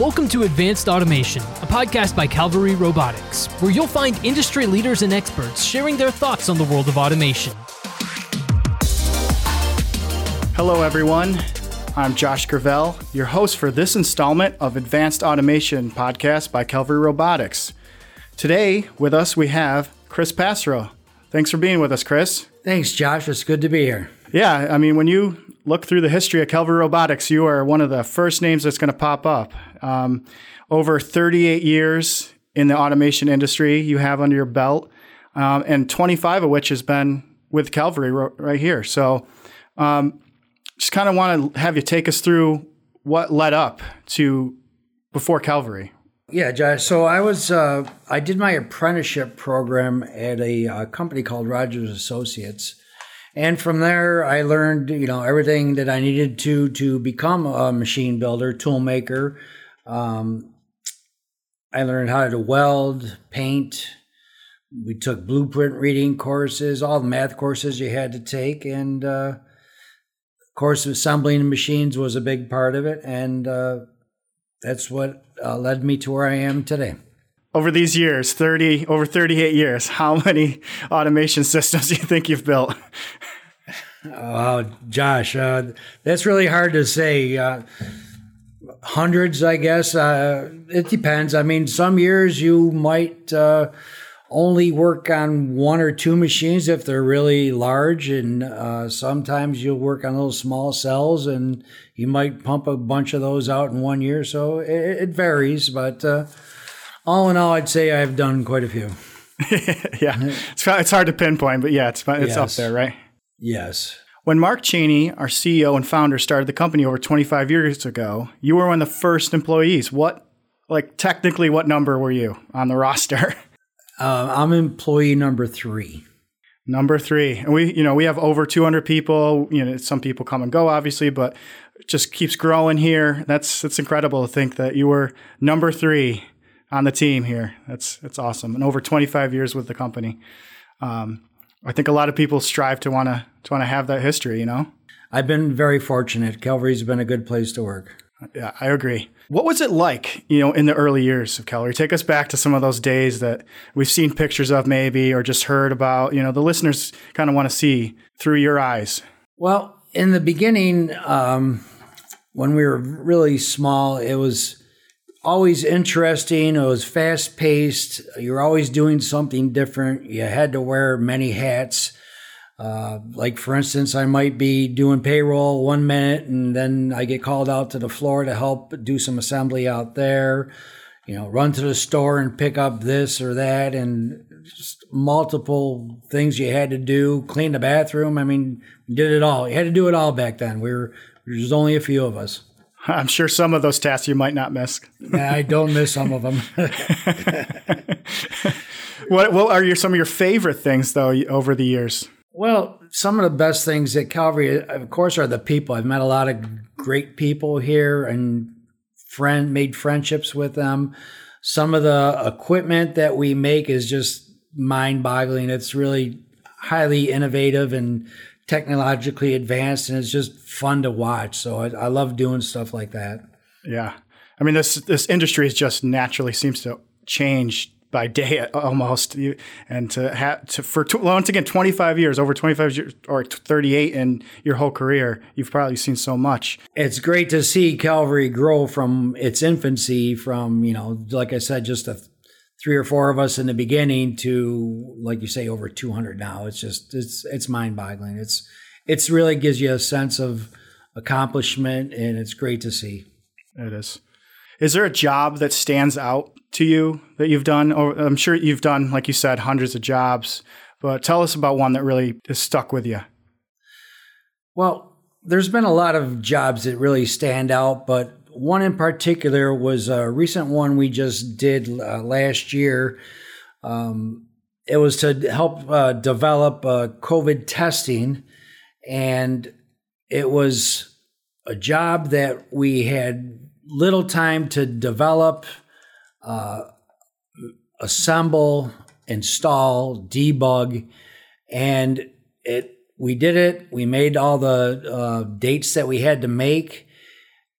Welcome to Advanced Automation, a podcast by Calvary Robotics, where you'll find industry leaders and experts sharing their thoughts on the world of automation. Hello, everyone. I'm Josh Gravelle, your host for this installment of Advanced Automation podcast by Calvary Robotics. Today, with us, we have Chris Passero. Thanks for being with us, Chris. Thanks, Josh. It's good to be here. Yeah, I mean, when you look through the history of Calvary Robotics, you are one of the first names that's going to pop up. Um, over 38 years in the automation industry you have under your belt, um, and 25 of which has been with Calvary right here. So, um, just kind of want to have you take us through what led up to before Calvary. Yeah, Josh. So I was uh, I did my apprenticeship program at a uh, company called Rogers Associates, and from there I learned you know everything that I needed to to become a machine builder, tool maker. Um, I learned how to weld, paint. We took blueprint reading courses, all the math courses you had to take, and uh, of course, assembling machines was a big part of it, and uh, that's what uh, led me to where I am today. Over these years, thirty over thirty-eight years, how many automation systems do you think you've built? Oh, Josh, uh, that's really hard to say. Uh, hundreds, I guess. Uh, it depends. I mean, some years you might uh, only work on one or two machines if they're really large, and uh, sometimes you'll work on those small cells, and you might pump a bunch of those out in one year. So it, it varies, but uh, all in all, I'd say I've done quite a few. yeah, it's, it's hard to pinpoint, but yeah, it's it's yes. up there, right? Yes. When Mark Cheney, our CEO and founder, started the company over 25 years ago, you were one of the first employees. What, like, technically, what number were you on the roster? Uh, I'm employee number three. Number three, and we, you know, we have over 200 people. You know, some people come and go, obviously, but it just keeps growing here. That's that's incredible to think that you were number three on the team here. That's that's awesome, and over 25 years with the company. Um, I think a lot of people strive to want to to want to have that history. You know, I've been very fortunate. Calvary's been a good place to work. Yeah, I agree. What was it like, you know, in the early years of Calvary? Take us back to some of those days that we've seen pictures of maybe or just heard about. You know, the listeners kind of want to see through your eyes. Well, in the beginning, um, when we were really small, it was always interesting. It was fast paced. You're always doing something different. You had to wear many hats. Uh, like for instance, I might be doing payroll one minute and then I get called out to the floor to help do some assembly out there. You know, run to the store and pick up this or that, and just multiple things you had to do. Clean the bathroom. I mean, did it all. You had to do it all back then. We were there's only a few of us. I'm sure some of those tasks you might not miss. yeah, I don't miss some of them. what, what are your some of your favorite things though over the years? Well, some of the best things at Calvary, of course, are the people. I've met a lot of great people here and friend made friendships with them. Some of the equipment that we make is just mind-boggling. It's really highly innovative and technologically advanced, and it's just fun to watch. So I, I love doing stuff like that. Yeah, I mean this this industry is just naturally seems to change by day uh, almost and to have to for once again 25 years over 25 years or 38 in your whole career you've probably seen so much it's great to see calvary grow from its infancy from you know like i said just a three or four of us in the beginning to like you say over 200 now it's just it's it's mind boggling it's it's really gives you a sense of accomplishment and it's great to see it is is there a job that stands out to you that you've done? Or I'm sure you've done, like you said, hundreds of jobs, but tell us about one that really has stuck with you. Well, there's been a lot of jobs that really stand out, but one in particular was a recent one we just did uh, last year. Um, it was to help uh, develop uh, COVID testing, and it was a job that we had little time to develop, uh, assemble, install, debug, and it. We did it. We made all the uh, dates that we had to make,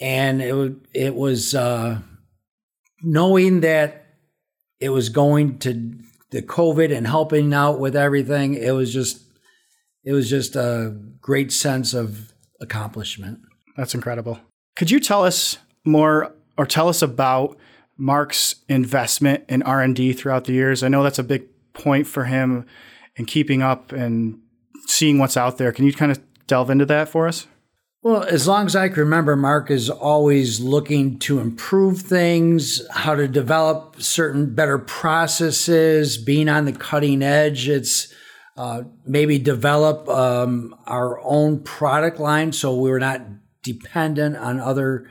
and it it was uh, knowing that it was going to the COVID and helping out with everything, it was just it was just a great sense of accomplishment. That's incredible. Could you tell us more or tell us about Mark's investment in R&D throughout the years? I know that's a big point for him in keeping up and seeing what's out there. Can you kind of delve into that for us? Well, as long as I can remember, Mark is always looking to improve things, how to develop certain better processes, being on the cutting edge. It's uh, maybe develop um, our own product line so we're not dependent on other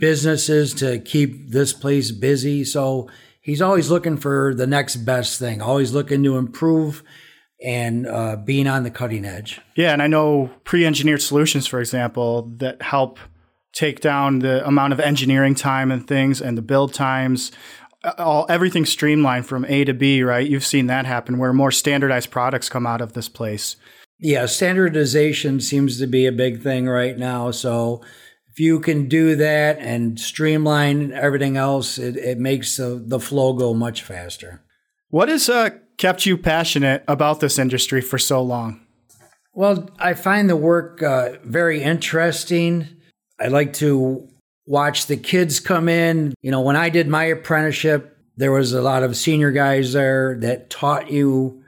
businesses to keep this place busy. So he's always looking for the next best thing, always looking to improve and uh, being on the cutting edge. Yeah, and I know pre-engineered solutions, for example, that help take down the amount of engineering time and things and the build times. All everything streamlined from A to B, right? You've seen that happen where more standardized products come out of this place. Yeah, standardization seems to be a big thing right now. So if you can do that and streamline everything else, it, it makes the, the flow go much faster. What has uh, kept you passionate about this industry for so long? Well, I find the work uh, very interesting. I like to watch the kids come in. You know, when I did my apprenticeship, there was a lot of senior guys there that taught you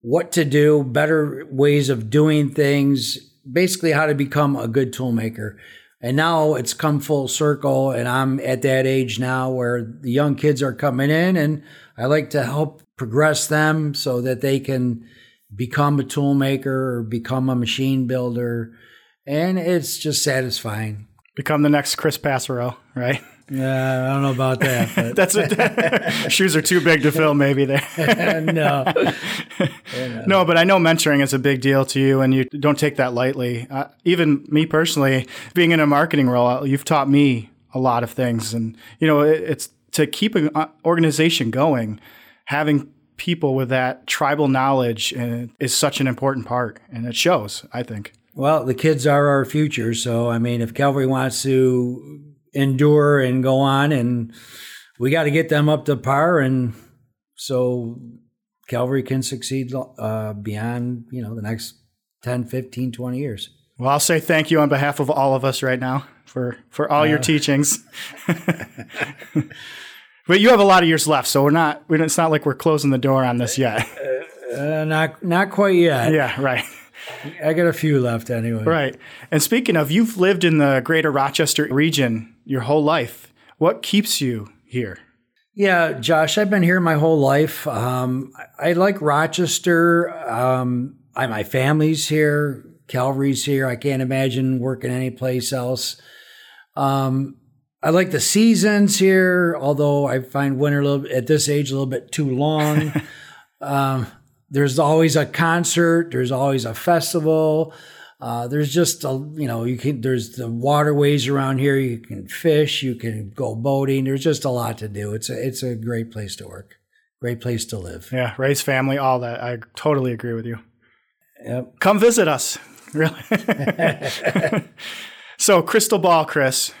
what to do, better ways of doing things, basically how to become a good toolmaker. And now it's come full circle, and I'm at that age now where the young kids are coming in, and I like to help progress them so that they can become a tool maker or become a machine builder. And it's just satisfying. Become the next Chris Passero, right? Yeah, I don't know about that. That's shoes are too big to fill, maybe there. no. no, but I know mentoring is a big deal to you, and you don't take that lightly. Uh, even me personally, being in a marketing role, you've taught me a lot of things, and you know, it, it's to keep an uh, organization going. Having people with that tribal knowledge uh, is such an important part, and it shows. I think. Well, the kids are our future, so I mean, if Calvary wants to endure and go on and we got to get them up to par. And so calvary can succeed uh, beyond you know the next 10 15 20 years. Well i'll say thank you on behalf of all of us right now for for all uh, your teachings. But you have a lot of years left so we're not we it's not like we're closing the door on this yet. Uh, not not quite yet. Yeah right. I got a few left anyway. Right. And speaking of, you've lived in the greater Rochester region your whole life. What keeps you here? Yeah, Josh, I've been here my whole life. Um, I, like Rochester. Um, I, my family's here. Calvary's here. I can't imagine working anyplace else. Um, I like the seasons here, although I find winter a little at this age a little bit too long. um, there's always a concert. There's always a festival. Uh, there's just a you know you can there's the waterways around here. You can fish. You can go boating. There's just a lot to do. It's a it's a great place to work. Great place to live. Yeah, raise family, all that. I totally agree with you. Yep. Come visit us. Really. so, crystal ball, Chris.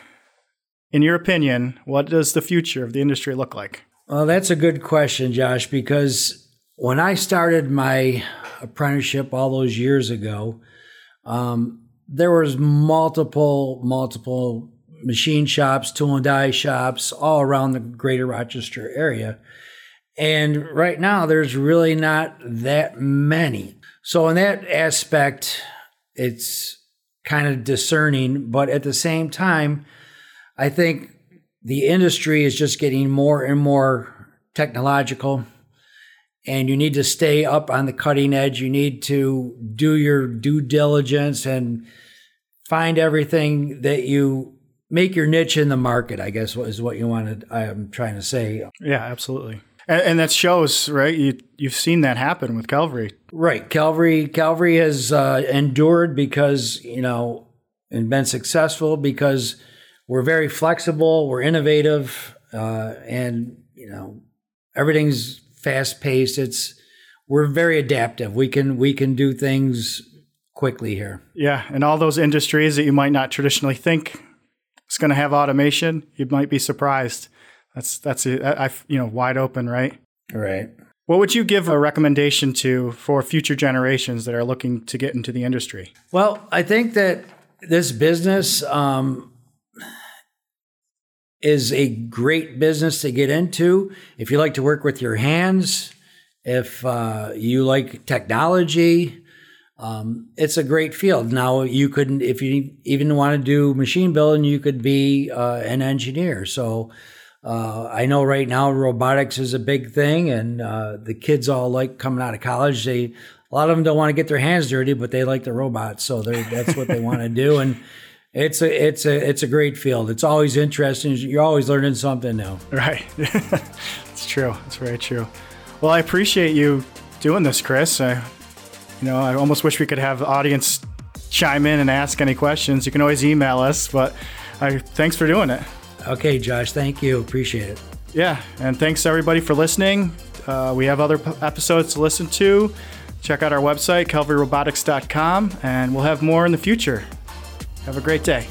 In your opinion, what does the future of the industry look like? Well, that's a good question, Josh, because when I started my apprenticeship all those years ago, um, there was multiple, multiple machine shops, tool and die shops all around the greater Rochester area. And right now, there's really not that many. So, in that aspect, it's kind of discerning. But at the same time, I think the industry is just getting more and more technological and you need to stay up on the cutting edge. You need to do your due diligence and find everything that you make your niche in the market. I guess is what you wanted. I'm trying to say. Yeah, absolutely. And, and that shows, right? You you've seen that happen with Calvary, right? Calvary Calvary has uh, endured because you know and been successful because we're very flexible, we're innovative, uh, and you know everything's fast paced. It's we're very adaptive. We can we can do things quickly here. Yeah, and all those industries that you might not traditionally think is going to have automation, you might be surprised That's that's it. I, I you know wide open, right? Right. What would you give a recommendation to for future generations that are looking to get into the industry? Well, I think that this business um, is a great business to get into if you like to work with your hands, if uh, you like technology. Um, it's a great field. Now you could, if you even want to do machine building, you could be uh, an engineer. So uh, I know right now robotics is a big thing, and uh, the kids all like coming out of college. They a lot of them don't want to get their hands dirty, but they like the robots, so that's what they want to do. And it's a it's a it's a great field. It's always interesting. You're always learning something new. Right, it's true. It's very true. Well, I appreciate you doing this, Chris. I, you know, I almost wish we could have the audience chime in and ask any questions. You can always email us, but I thanks for doing it. Okay, Josh, thank you. Appreciate it. Yeah, and thanks everybody for listening. Uh, we have other p- episodes to listen to. Check out our website, calvaryrobotics.com, and we'll have more in the future. Have a great day.